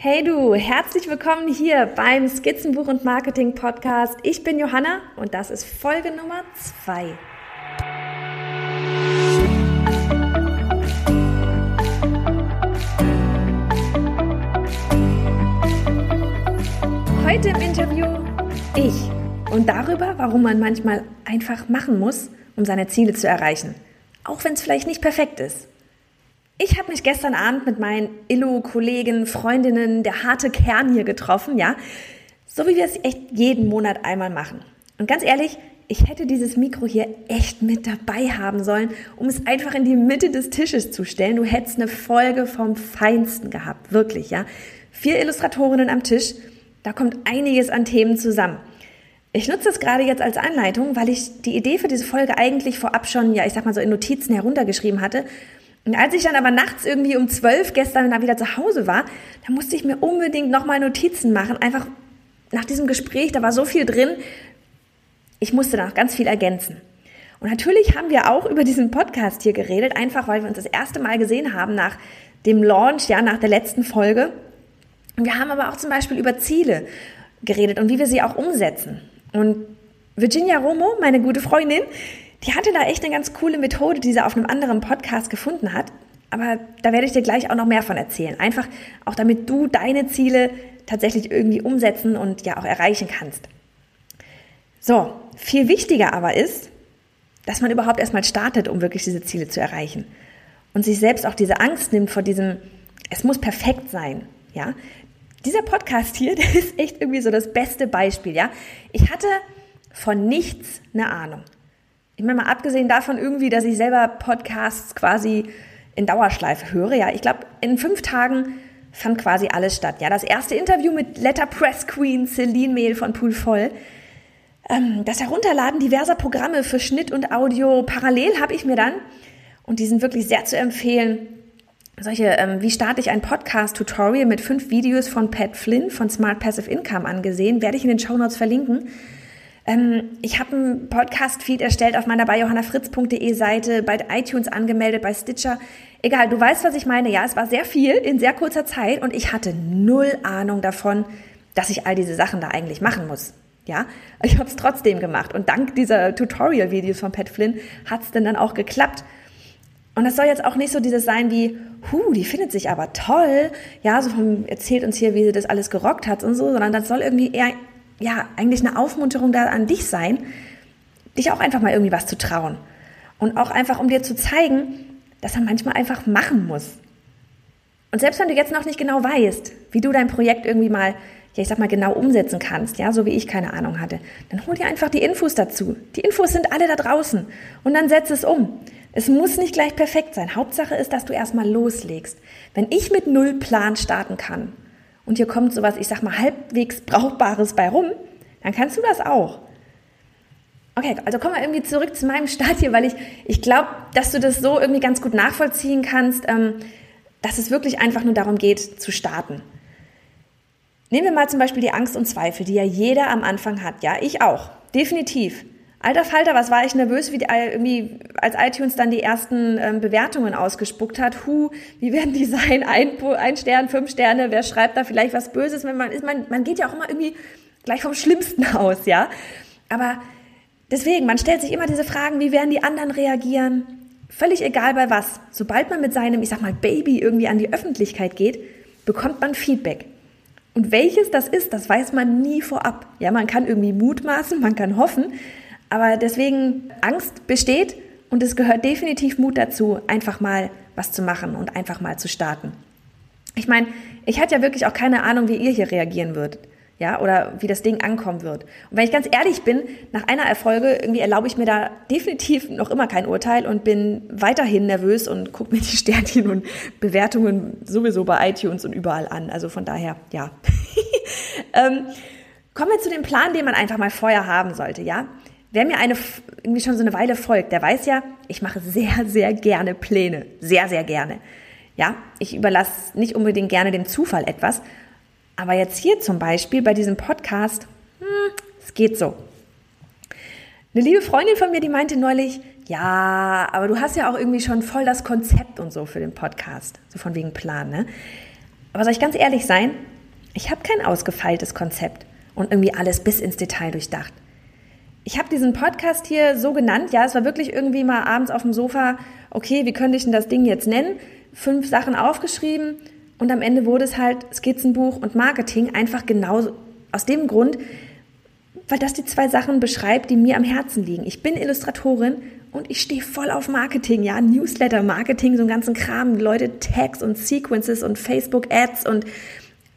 Hey du, herzlich willkommen hier beim Skizzenbuch und Marketing Podcast. Ich bin Johanna und das ist Folge Nummer zwei. Heute im Interview ich und darüber, warum man manchmal einfach machen muss, um seine Ziele zu erreichen, auch wenn es vielleicht nicht perfekt ist. Ich habe mich gestern Abend mit meinen Illo-Kollegen, Freundinnen, der harte Kern hier getroffen, ja. So wie wir es echt jeden Monat einmal machen. Und ganz ehrlich, ich hätte dieses Mikro hier echt mit dabei haben sollen, um es einfach in die Mitte des Tisches zu stellen. Du hättest eine Folge vom Feinsten gehabt, wirklich, ja. Vier Illustratorinnen am Tisch, da kommt einiges an Themen zusammen. Ich nutze es gerade jetzt als Anleitung, weil ich die Idee für diese Folge eigentlich vorab schon, ja, ich sag mal so in Notizen heruntergeschrieben hatte und als ich dann aber nachts irgendwie um zwölf gestern dann wieder zu Hause war, da musste ich mir unbedingt nochmal Notizen machen. Einfach nach diesem Gespräch, da war so viel drin. Ich musste da noch ganz viel ergänzen. Und natürlich haben wir auch über diesen Podcast hier geredet, einfach weil wir uns das erste Mal gesehen haben nach dem Launch, ja, nach der letzten Folge. Und wir haben aber auch zum Beispiel über Ziele geredet und wie wir sie auch umsetzen. Und Virginia Romo, meine gute Freundin, die hatte da echt eine ganz coole Methode, die sie auf einem anderen Podcast gefunden hat. Aber da werde ich dir gleich auch noch mehr von erzählen. Einfach auch damit du deine Ziele tatsächlich irgendwie umsetzen und ja auch erreichen kannst. So, viel wichtiger aber ist, dass man überhaupt erstmal startet, um wirklich diese Ziele zu erreichen. Und sich selbst auch diese Angst nimmt vor diesem, es muss perfekt sein. Ja, dieser Podcast hier, der ist echt irgendwie so das beste Beispiel. Ja, ich hatte von nichts eine Ahnung. Ich meine mal abgesehen davon irgendwie, dass ich selber Podcasts quasi in Dauerschleife höre. Ja, ich glaube, in fünf Tagen fand quasi alles statt. Ja, das erste Interview mit Letterpress Queen Celine Mehl von Pool Voll. Ähm, das Herunterladen diverser Programme für Schnitt und Audio parallel habe ich mir dann, und die sind wirklich sehr zu empfehlen, solche, ähm, wie starte ich ein Podcast-Tutorial mit fünf Videos von Pat Flynn von Smart Passive Income angesehen, werde ich in den Show Notes verlinken. Ähm, ich habe einen Podcast-Feed erstellt auf meiner bei johannafritz.de Seite, bei iTunes angemeldet, bei Stitcher. Egal, du weißt, was ich meine. Ja, es war sehr viel in sehr kurzer Zeit und ich hatte null Ahnung davon, dass ich all diese Sachen da eigentlich machen muss. Ja, ich habe es trotzdem gemacht und dank dieser Tutorial-Videos von Pat Flynn hat es denn dann auch geklappt. Und das soll jetzt auch nicht so dieses sein wie, hu, die findet sich aber toll, ja, so vom, erzählt uns hier, wie sie das alles gerockt hat und so, sondern das soll irgendwie eher ja, eigentlich eine Aufmunterung da an dich sein, dich auch einfach mal irgendwie was zu trauen. Und auch einfach, um dir zu zeigen, dass man manchmal einfach machen muss. Und selbst wenn du jetzt noch nicht genau weißt, wie du dein Projekt irgendwie mal, ja, ich sag mal, genau umsetzen kannst, ja, so wie ich keine Ahnung hatte, dann hol dir einfach die Infos dazu. Die Infos sind alle da draußen. Und dann setz es um. Es muss nicht gleich perfekt sein. Hauptsache ist, dass du erstmal loslegst. Wenn ich mit null Plan starten kann, und hier kommt sowas, ich sag mal, halbwegs Brauchbares bei rum, dann kannst du das auch. Okay, also kommen wir irgendwie zurück zu meinem Start hier, weil ich, ich glaube, dass du das so irgendwie ganz gut nachvollziehen kannst, ähm, dass es wirklich einfach nur darum geht, zu starten. Nehmen wir mal zum Beispiel die Angst und Zweifel, die ja jeder am Anfang hat. Ja, ich auch. Definitiv. Alter Falter, was war ich nervös, wie die, irgendwie, als iTunes dann die ersten ähm, Bewertungen ausgespuckt hat. Hu, wie werden die sein? Ein, ein Stern, fünf Sterne, wer schreibt da vielleicht was Böses? Wenn man, ist, man, man geht ja auch immer irgendwie gleich vom Schlimmsten aus, ja. Aber deswegen, man stellt sich immer diese Fragen, wie werden die anderen reagieren? Völlig egal bei was. Sobald man mit seinem, ich sag mal, Baby irgendwie an die Öffentlichkeit geht, bekommt man Feedback. Und welches das ist, das weiß man nie vorab. Ja, man kann irgendwie mutmaßen, man kann hoffen, aber deswegen, Angst besteht und es gehört definitiv Mut dazu, einfach mal was zu machen und einfach mal zu starten. Ich meine, ich hatte ja wirklich auch keine Ahnung, wie ihr hier reagieren würdet. Ja, oder wie das Ding ankommen wird. Und wenn ich ganz ehrlich bin, nach einer Erfolge irgendwie erlaube ich mir da definitiv noch immer kein Urteil und bin weiterhin nervös und gucke mir die Sternchen und Bewertungen sowieso bei iTunes und überall an. Also von daher, ja. ähm, kommen wir zu dem Plan, den man einfach mal vorher haben sollte, ja? Wer mir eine, irgendwie schon so eine Weile folgt, der weiß ja, ich mache sehr, sehr gerne Pläne. Sehr, sehr gerne. Ja, ich überlasse nicht unbedingt gerne dem Zufall etwas. Aber jetzt hier zum Beispiel bei diesem Podcast, hm, es geht so. Eine liebe Freundin von mir, die meinte neulich, ja, aber du hast ja auch irgendwie schon voll das Konzept und so für den Podcast. So von wegen Plan, ne? Aber soll ich ganz ehrlich sein? Ich habe kein ausgefeiltes Konzept und irgendwie alles bis ins Detail durchdacht. Ich habe diesen Podcast hier so genannt, ja, es war wirklich irgendwie mal abends auf dem Sofa, okay, wie könnte ich denn das Ding jetzt nennen? Fünf Sachen aufgeschrieben und am Ende wurde es halt Skizzenbuch und Marketing, einfach genau aus dem Grund, weil das die zwei Sachen beschreibt, die mir am Herzen liegen. Ich bin Illustratorin und ich stehe voll auf Marketing, ja, Newsletter, Marketing, so einen ganzen Kram, Leute, Tags und Sequences und Facebook-Ads und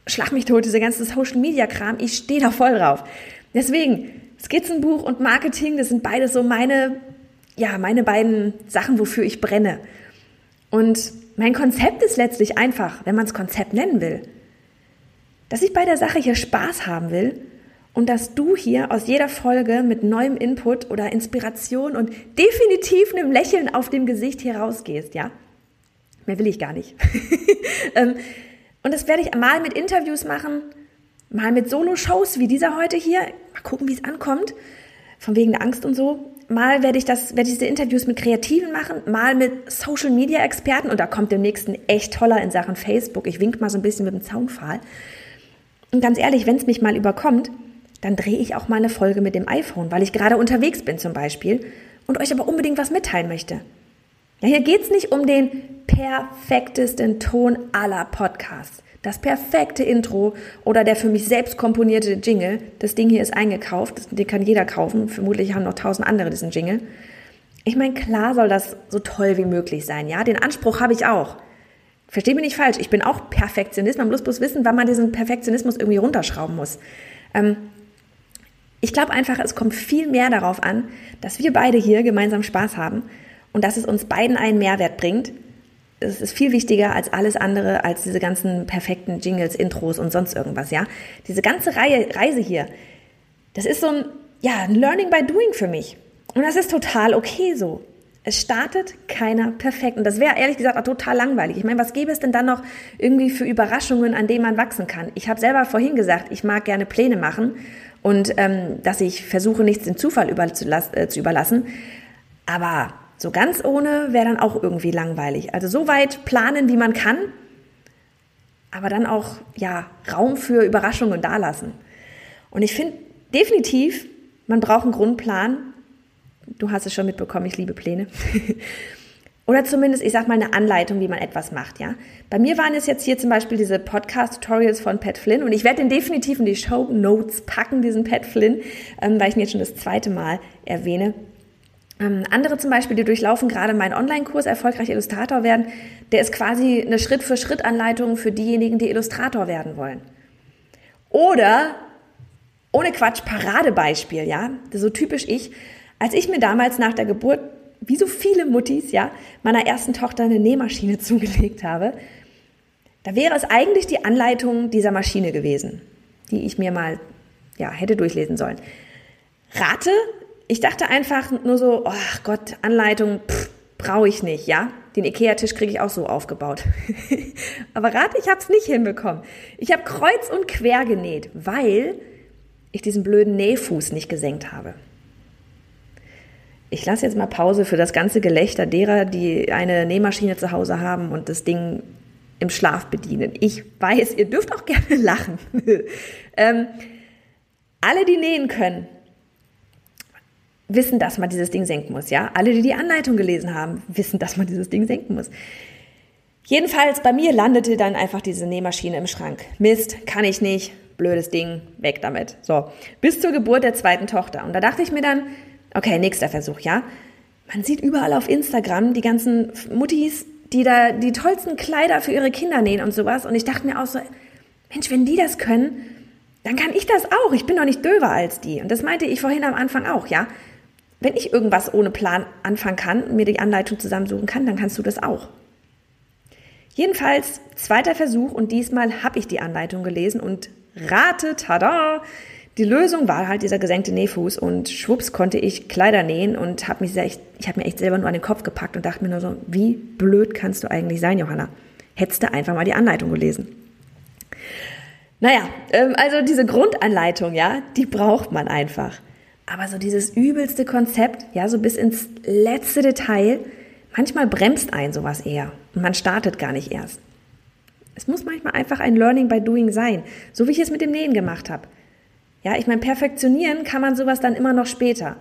schlag mich tot, diese ganze Social-Media-Kram, ich stehe da voll drauf. Deswegen, Skizzenbuch und Marketing, das sind beides so meine, ja, meine beiden Sachen, wofür ich brenne. Und mein Konzept ist letztlich einfach, wenn man es Konzept nennen will, dass ich bei der Sache hier Spaß haben will und dass du hier aus jeder Folge mit neuem Input oder Inspiration und definitiv einem Lächeln auf dem Gesicht hier rausgehst, ja? Mehr will ich gar nicht. Ähm, und das werde ich mal mit Interviews machen, mal mit Solo-Shows wie dieser heute hier. Mal gucken, wie es ankommt. Von wegen der Angst und so. Mal werde ich das, werde diese Interviews mit Kreativen machen, mal mit Social-Media-Experten und da kommt demnächst ein echt toller in Sachen Facebook. Ich wink mal so ein bisschen mit dem Zaunpfahl. Und ganz ehrlich, wenn es mich mal überkommt, dann drehe ich auch mal eine Folge mit dem iPhone, weil ich gerade unterwegs bin zum Beispiel und euch aber unbedingt was mitteilen möchte. Ja, hier geht's nicht um den perfektesten Ton aller Podcasts. Das perfekte Intro oder der für mich selbst komponierte Jingle. Das Ding hier ist eingekauft, den kann jeder kaufen. Vermutlich haben noch tausend andere diesen Jingle. Ich meine, klar soll das so toll wie möglich sein, ja? Den Anspruch habe ich auch. Versteh mich nicht falsch, ich bin auch Perfektionist. Man muss bloß wissen, wann man diesen Perfektionismus irgendwie runterschrauben muss. Ähm, ich glaube einfach, es kommt viel mehr darauf an, dass wir beide hier gemeinsam Spaß haben und dass es uns beiden einen Mehrwert bringt. Es ist viel wichtiger als alles andere, als diese ganzen perfekten Jingles, Intros und sonst irgendwas, ja. Diese ganze Reihe, Reise hier, das ist so ein, ja, ein Learning by Doing für mich. Und das ist total okay so. Es startet keiner perfekt. Und das wäre ehrlich gesagt auch total langweilig. Ich meine, was gäbe es denn dann noch irgendwie für Überraschungen, an denen man wachsen kann? Ich habe selber vorhin gesagt, ich mag gerne Pläne machen und ähm, dass ich versuche, nichts dem Zufall über, äh, zu überlassen. Aber so ganz ohne wäre dann auch irgendwie langweilig. Also so weit planen, wie man kann, aber dann auch ja Raum für Überraschungen dalassen. Und ich finde definitiv, man braucht einen Grundplan. Du hast es schon mitbekommen, ich liebe Pläne. Oder zumindest, ich sag mal, eine Anleitung, wie man etwas macht, ja. Bei mir waren es jetzt hier zum Beispiel diese Podcast-Tutorials von Pat Flynn und ich werde den definitiv in die Show Notes packen, diesen Pat Flynn, ähm, weil ich ihn jetzt schon das zweite Mal erwähne. Ähm, andere zum Beispiel, die durchlaufen gerade meinen Online-Kurs Erfolgreich Illustrator werden, der ist quasi eine Schritt-für-Schritt-Anleitung für diejenigen, die Illustrator werden wollen. Oder, ohne Quatsch, Paradebeispiel, ja, so typisch ich, als ich mir damals nach der Geburt wie so viele Muttis, ja, meiner ersten Tochter eine Nähmaschine zugelegt habe, da wäre es eigentlich die Anleitung dieser Maschine gewesen, die ich mir mal, ja, hätte durchlesen sollen. Rate, ich dachte einfach nur so, ach Gott, Anleitung, brauche ich nicht, ja. Den Ikea-Tisch kriege ich auch so aufgebaut. Aber rate, ich habe es nicht hinbekommen. Ich habe kreuz und quer genäht, weil ich diesen blöden Nähfuß nicht gesenkt habe. Ich lasse jetzt mal Pause für das ganze Gelächter derer, die eine Nähmaschine zu Hause haben und das Ding im Schlaf bedienen. Ich weiß, ihr dürft auch gerne lachen. ähm, alle, die nähen können, wissen, dass man dieses Ding senken muss. Ja, alle, die die Anleitung gelesen haben, wissen, dass man dieses Ding senken muss. Jedenfalls bei mir landete dann einfach diese Nähmaschine im Schrank. Mist, kann ich nicht, blödes Ding, weg damit. So, bis zur Geburt der zweiten Tochter. Und da dachte ich mir dann, Okay, nächster Versuch, ja. Man sieht überall auf Instagram die ganzen Muttis, die da die tollsten Kleider für ihre Kinder nähen und sowas. Und ich dachte mir auch so, Mensch, wenn die das können, dann kann ich das auch. Ich bin doch nicht döver als die. Und das meinte ich vorhin am Anfang auch, ja. Wenn ich irgendwas ohne Plan anfangen kann und mir die Anleitung zusammensuchen kann, dann kannst du das auch. Jedenfalls, zweiter Versuch und diesmal habe ich die Anleitung gelesen und rate, tada, die Lösung war halt dieser gesenkte Nähfuß und schwupps konnte ich Kleider nähen und habe mich echt, ich habe mir echt selber nur an den Kopf gepackt und dachte mir nur so, wie blöd kannst du eigentlich sein, Johanna? Hättest du einfach mal die Anleitung gelesen. Naja, ähm, also diese Grundanleitung, ja, die braucht man einfach. Aber so dieses übelste Konzept, ja, so bis ins letzte Detail, manchmal bremst ein sowas eher und man startet gar nicht erst. Es muss manchmal einfach ein Learning by Doing sein, so wie ich es mit dem Nähen gemacht habe. Ja, ich meine, perfektionieren kann man sowas dann immer noch später.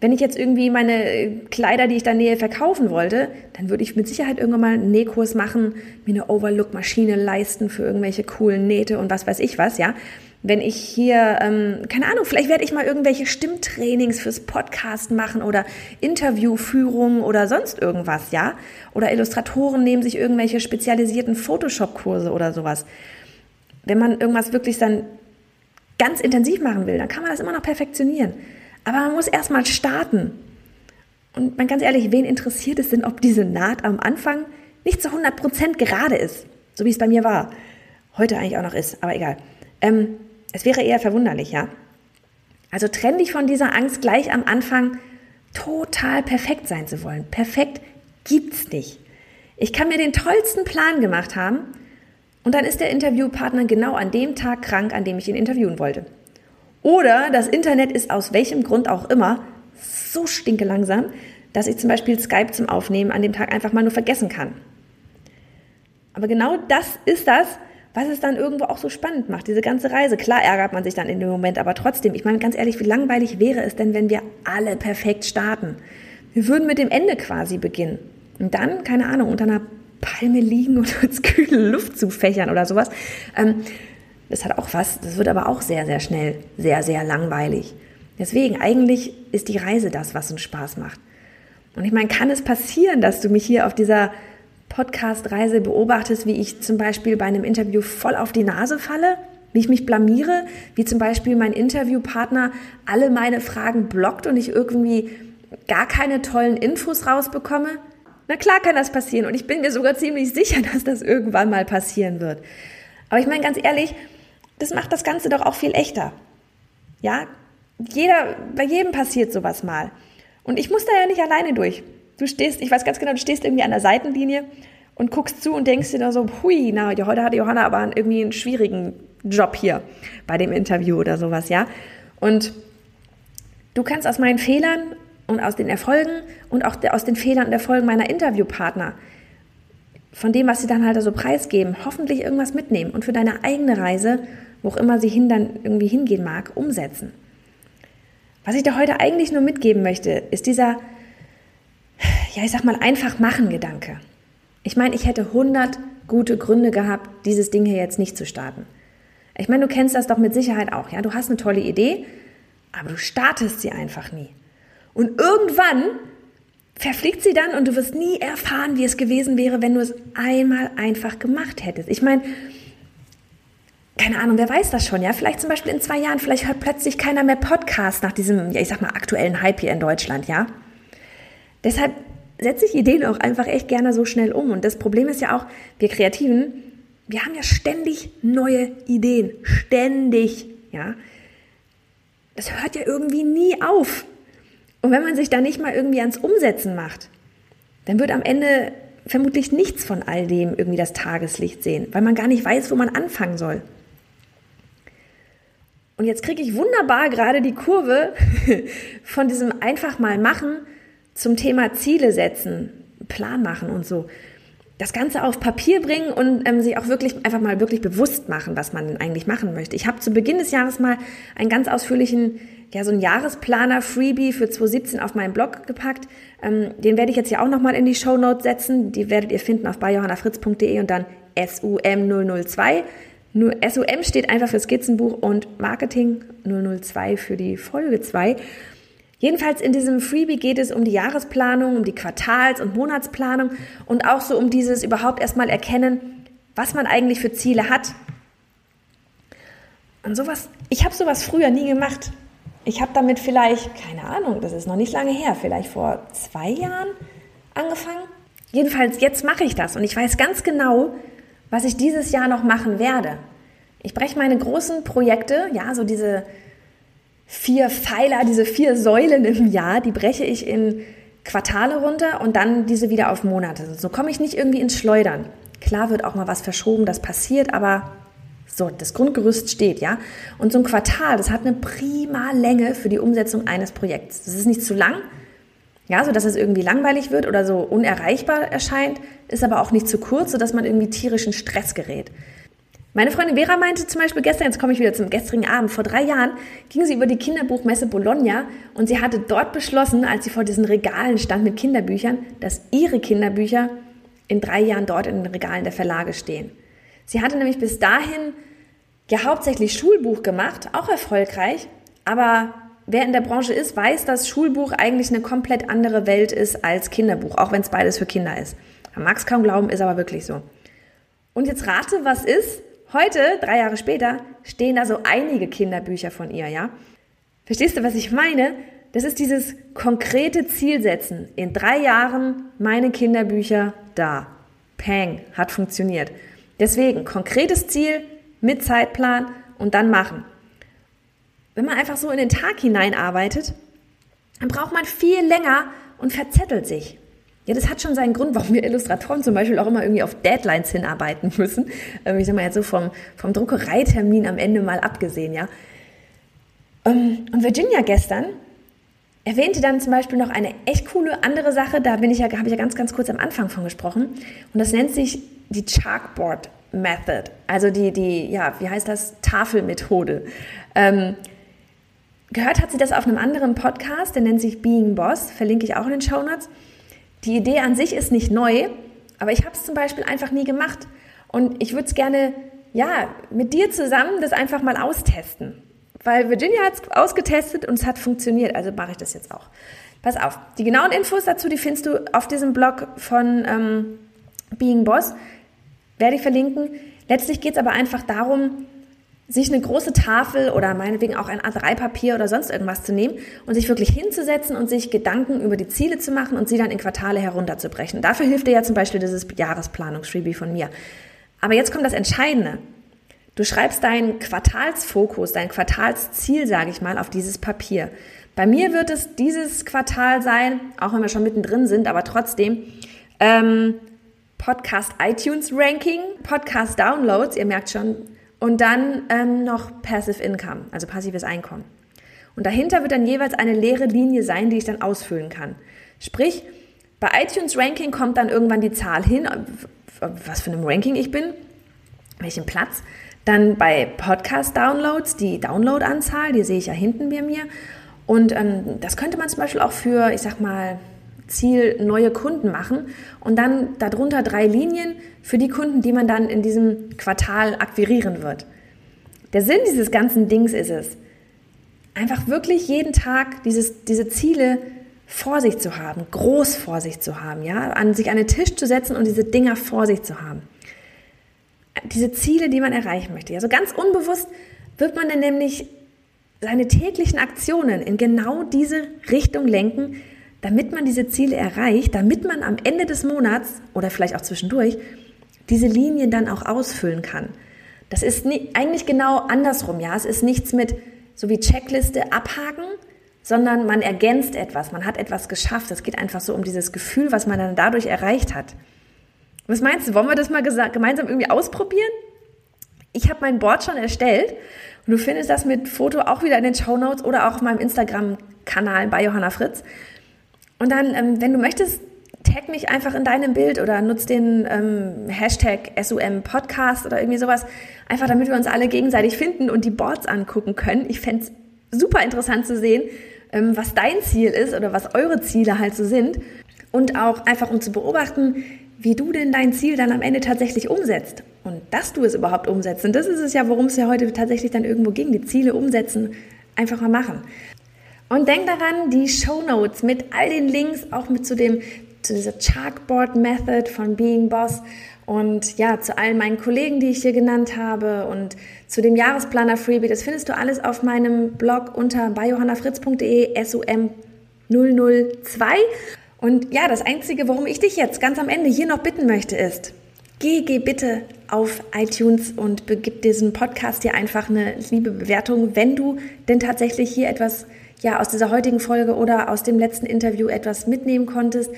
Wenn ich jetzt irgendwie meine äh, Kleider, die ich da nähe, verkaufen wollte, dann würde ich mit Sicherheit irgendwann mal einen Nähkurs machen, mir eine Overlook-Maschine leisten für irgendwelche coolen Nähte und was weiß ich was, ja. Wenn ich hier, ähm, keine Ahnung, vielleicht werde ich mal irgendwelche Stimmtrainings fürs Podcast machen oder Interviewführungen oder sonst irgendwas, ja. Oder Illustratoren nehmen sich irgendwelche spezialisierten Photoshop-Kurse oder sowas. Wenn man irgendwas wirklich dann ganz intensiv machen will, dann kann man das immer noch perfektionieren. Aber man muss erstmal starten. Und man ganz ehrlich, wen interessiert es denn, ob diese Naht am Anfang nicht zu 100% gerade ist, so wie es bei mir war. Heute eigentlich auch noch ist, aber egal. Ähm, es wäre eher verwunderlich, ja. Also trenn dich von dieser Angst gleich am Anfang total perfekt sein zu wollen. Perfekt gibt's nicht. Ich kann mir den tollsten Plan gemacht haben und dann ist der Interviewpartner genau an dem Tag krank, an dem ich ihn interviewen wollte. Oder das Internet ist aus welchem Grund auch immer so stinke langsam, dass ich zum Beispiel Skype zum Aufnehmen an dem Tag einfach mal nur vergessen kann. Aber genau das ist das, was es dann irgendwo auch so spannend macht, diese ganze Reise. Klar ärgert man sich dann in dem Moment, aber trotzdem, ich meine ganz ehrlich, wie langweilig wäre es denn, wenn wir alle perfekt starten? Wir würden mit dem Ende quasi beginnen. Und dann, keine Ahnung, unter einer Palme liegen und uns kühle Luft zu fächern oder sowas. Ähm, das hat auch was, das wird aber auch sehr, sehr schnell sehr, sehr langweilig. Deswegen, eigentlich ist die Reise das, was uns Spaß macht. Und ich meine, kann es passieren, dass du mich hier auf dieser Podcast-Reise beobachtest, wie ich zum Beispiel bei einem Interview voll auf die Nase falle, wie ich mich blamiere, wie zum Beispiel mein Interviewpartner alle meine Fragen blockt und ich irgendwie gar keine tollen Infos rausbekomme? Na klar kann das passieren und ich bin mir sogar ziemlich sicher, dass das irgendwann mal passieren wird. Aber ich meine ganz ehrlich, das macht das Ganze doch auch viel echter. Ja, jeder, bei jedem passiert sowas mal. Und ich muss da ja nicht alleine durch. Du stehst, ich weiß ganz genau, du stehst irgendwie an der Seitenlinie und guckst zu und denkst dir da so, hui, na, heute hatte Johanna aber irgendwie einen schwierigen Job hier bei dem Interview oder sowas, ja. Und du kannst aus meinen Fehlern und aus den Erfolgen und auch aus den Fehlern und Erfolgen meiner Interviewpartner von dem, was sie dann halt so preisgeben, hoffentlich irgendwas mitnehmen und für deine eigene Reise, wo auch immer sie hin dann irgendwie hingehen mag, umsetzen. Was ich dir heute eigentlich nur mitgeben möchte, ist dieser, ja, ich sag mal, einfach machen Gedanke. Ich meine, ich hätte 100 gute Gründe gehabt, dieses Ding hier jetzt nicht zu starten. Ich meine, du kennst das doch mit Sicherheit auch, ja? Du hast eine tolle Idee, aber du startest sie einfach nie. Und irgendwann verfliegt sie dann und du wirst nie erfahren, wie es gewesen wäre, wenn du es einmal einfach gemacht hättest. Ich meine, keine Ahnung, wer weiß das schon, ja? Vielleicht zum Beispiel in zwei Jahren, vielleicht hört plötzlich keiner mehr Podcast nach diesem, ja, ich sag mal, aktuellen Hype hier in Deutschland, ja? Deshalb setze ich Ideen auch einfach echt gerne so schnell um. Und das Problem ist ja auch, wir Kreativen, wir haben ja ständig neue Ideen. Ständig, ja? Das hört ja irgendwie nie auf. Und wenn man sich da nicht mal irgendwie ans Umsetzen macht, dann wird am Ende vermutlich nichts von all dem irgendwie das Tageslicht sehen, weil man gar nicht weiß, wo man anfangen soll. Und jetzt kriege ich wunderbar gerade die Kurve von diesem einfach mal machen zum Thema Ziele setzen, Plan machen und so. Das Ganze auf Papier bringen und ähm, sich auch wirklich einfach mal wirklich bewusst machen, was man denn eigentlich machen möchte. Ich habe zu Beginn des Jahres mal einen ganz ausführlichen ja, so ein Jahresplaner-Freebie für 2017 auf meinen Blog gepackt. Ähm, den werde ich jetzt ja auch nochmal in die Show Notes setzen. Die werdet ihr finden auf beijohannafritz.de und dann SUM002. Nur SUM steht einfach für Skizzenbuch und Marketing 002 für die Folge 2. Jedenfalls in diesem Freebie geht es um die Jahresplanung, um die Quartals- und Monatsplanung und auch so um dieses überhaupt erstmal erkennen, was man eigentlich für Ziele hat. Und sowas, ich habe sowas früher nie gemacht. Ich habe damit vielleicht, keine Ahnung, das ist noch nicht lange her, vielleicht vor zwei Jahren angefangen. Jedenfalls, jetzt mache ich das und ich weiß ganz genau, was ich dieses Jahr noch machen werde. Ich breche meine großen Projekte, ja, so diese vier Pfeiler, diese vier Säulen im Jahr, die breche ich in Quartale runter und dann diese wieder auf Monate. So komme ich nicht irgendwie ins Schleudern. Klar wird auch mal was verschoben, das passiert, aber so, das Grundgerüst steht, ja. Und so ein Quartal, das hat eine prima Länge für die Umsetzung eines Projekts. Das ist nicht zu lang. Ja, so dass es irgendwie langweilig wird oder so unerreichbar erscheint, ist aber auch nicht zu kurz, sodass man irgendwie tierischen Stress gerät. Meine Freundin Vera meinte zum Beispiel gestern, jetzt komme ich wieder zum gestrigen Abend, vor drei Jahren ging sie über die Kinderbuchmesse Bologna und sie hatte dort beschlossen, als sie vor diesen Regalen stand mit Kinderbüchern, dass ihre Kinderbücher in drei Jahren dort in den Regalen der Verlage stehen. Sie hatte nämlich bis dahin ja hauptsächlich Schulbuch gemacht, auch erfolgreich, aber wer in der Branche ist, weiß, dass Schulbuch eigentlich eine komplett andere Welt ist als Kinderbuch, auch wenn es beides für Kinder ist. Man mag es kaum glauben, ist aber wirklich so. Und jetzt rate, was ist? Heute, drei Jahre später, stehen da so einige Kinderbücher von ihr, ja? Verstehst du, was ich meine? Das ist dieses konkrete Zielsetzen. In drei Jahren meine Kinderbücher da. Peng, hat funktioniert. Deswegen konkretes Ziel mit Zeitplan und dann machen. Wenn man einfach so in den Tag hineinarbeitet, dann braucht man viel länger und verzettelt sich. Ja, das hat schon seinen Grund, warum wir Illustratoren zum Beispiel auch immer irgendwie auf Deadlines hinarbeiten müssen. Ähm, ich sag mal jetzt so vom, vom Druckereitermin am Ende mal abgesehen, ja. Ähm, und Virginia gestern erwähnte dann zum Beispiel noch eine echt coole andere Sache, da bin ich ja, habe ich ja ganz, ganz kurz am Anfang von gesprochen. Und das nennt sich die Chalkboard Method. Also die, die, ja, wie heißt das? Tafelmethode. Ähm, gehört hat sie das auf einem anderen Podcast, der nennt sich Being Boss, verlinke ich auch in den Show Notes. Die Idee an sich ist nicht neu, aber ich habe es zum Beispiel einfach nie gemacht. Und ich würde es gerne, ja, mit dir zusammen das einfach mal austesten. Weil Virginia hat es ausgetestet und es hat funktioniert, also mache ich das jetzt auch. Pass auf, die genauen Infos dazu, die findest du auf diesem Blog von ähm, Being Boss. Werde ich verlinken. Letztlich geht es aber einfach darum, sich eine große Tafel oder meinetwegen auch ein A3-Papier oder sonst irgendwas zu nehmen und sich wirklich hinzusetzen und sich Gedanken über die Ziele zu machen und sie dann in Quartale herunterzubrechen. Dafür hilft dir ja zum Beispiel dieses Jahresplanungsfreebie von mir. Aber jetzt kommt das Entscheidende. Du schreibst deinen Quartalsfokus, dein Quartalsziel, sage ich mal, auf dieses Papier. Bei mir wird es dieses Quartal sein, auch wenn wir schon mittendrin sind, aber trotzdem, ähm, Podcast iTunes Ranking, Podcast Downloads, ihr merkt schon, und dann ähm, noch Passive Income, also passives Einkommen. Und dahinter wird dann jeweils eine leere Linie sein, die ich dann ausfüllen kann. Sprich, bei iTunes Ranking kommt dann irgendwann die Zahl hin, was für einem Ranking ich bin, welchen Platz. Dann bei Podcast Downloads die Download-Anzahl, die sehe ich ja hinten bei mir. Und ähm, das könnte man zum Beispiel auch für, ich sag mal, Ziel neue Kunden machen und dann darunter drei Linien für die Kunden, die man dann in diesem Quartal akquirieren wird. Der Sinn dieses ganzen Dings ist es, einfach wirklich jeden Tag dieses, diese Ziele vor sich zu haben, groß vor sich zu haben, ja, an sich an den Tisch zu setzen und diese Dinger vor sich zu haben. Diese Ziele, die man erreichen möchte. Also ganz unbewusst wird man dann nämlich seine täglichen Aktionen in genau diese Richtung lenken, damit man diese Ziele erreicht, damit man am Ende des Monats oder vielleicht auch zwischendurch diese Linien dann auch ausfüllen kann. Das ist nie, eigentlich genau andersrum, ja. Es ist nichts mit so wie Checkliste abhaken, sondern man ergänzt etwas, man hat etwas geschafft. Es geht einfach so um dieses Gefühl, was man dann dadurch erreicht hat. Was meinst du, wollen wir das mal gemeinsam irgendwie ausprobieren? Ich habe mein Board schon erstellt und du findest das mit Foto auch wieder in den Show Notes oder auch auf meinem Instagram-Kanal bei Johanna Fritz. Und dann, ähm, wenn du möchtest, tag mich einfach in deinem Bild oder nutz den ähm, Hashtag SUM Podcast oder irgendwie sowas, einfach damit wir uns alle gegenseitig finden und die Boards angucken können. Ich fände es super interessant zu sehen, ähm, was dein Ziel ist oder was eure Ziele halt so sind. Und auch einfach um zu beobachten, wie du denn dein Ziel dann am Ende tatsächlich umsetzt. Und dass du es überhaupt umsetzt. Und das ist es ja, worum es ja heute tatsächlich dann irgendwo ging. Die Ziele umsetzen, einfach mal machen. Und denk daran, die Show Notes mit all den Links, auch mit zu dem, zu dieser Chalkboard Method von Being Boss und ja, zu allen meinen Kollegen, die ich hier genannt habe und zu dem Jahresplaner Freebie, das findest du alles auf meinem Blog unter biohannafritz.de SUM 002. Und ja, das Einzige, worum ich dich jetzt ganz am Ende hier noch bitten möchte, ist, geh, geh bitte auf iTunes und begib diesem Podcast hier einfach eine liebe Bewertung, wenn du denn tatsächlich hier etwas ja aus dieser heutigen Folge oder aus dem letzten Interview etwas mitnehmen konntest.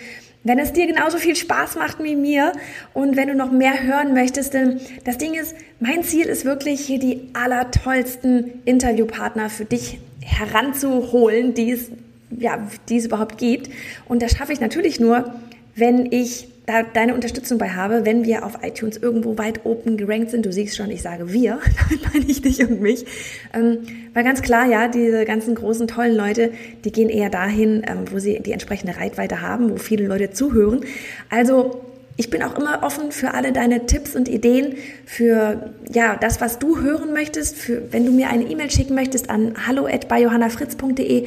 Wenn es dir genauso viel Spaß macht wie mir und wenn du noch mehr hören möchtest, denn das Ding ist, mein Ziel ist wirklich hier die allertollsten Interviewpartner für dich heranzuholen, die es ja, die es überhaupt gibt. Und das schaffe ich natürlich nur, wenn ich da deine Unterstützung bei habe, wenn wir auf iTunes irgendwo weit oben gerankt sind. Du siehst schon, ich sage wir, damit meine ich dich und mich. Ähm, weil ganz klar, ja, diese ganzen großen, tollen Leute, die gehen eher dahin, ähm, wo sie die entsprechende Reitweite haben, wo viele Leute zuhören. Also ich bin auch immer offen für alle deine Tipps und Ideen, für ja, das, was du hören möchtest, für, wenn du mir eine E-Mail schicken möchtest an hallo@johannafritz.de.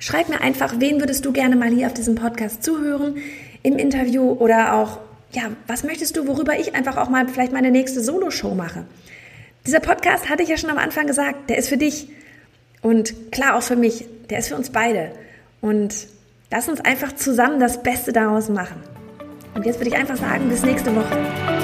Schreib mir einfach, wen würdest du gerne mal hier auf diesem Podcast zuhören, im Interview oder auch, ja, was möchtest du, worüber ich einfach auch mal vielleicht meine nächste Solo-Show mache. Dieser Podcast, hatte ich ja schon am Anfang gesagt, der ist für dich und klar auch für mich, der ist für uns beide. Und lass uns einfach zusammen das Beste daraus machen. Und jetzt würde ich einfach sagen, bis nächste Woche.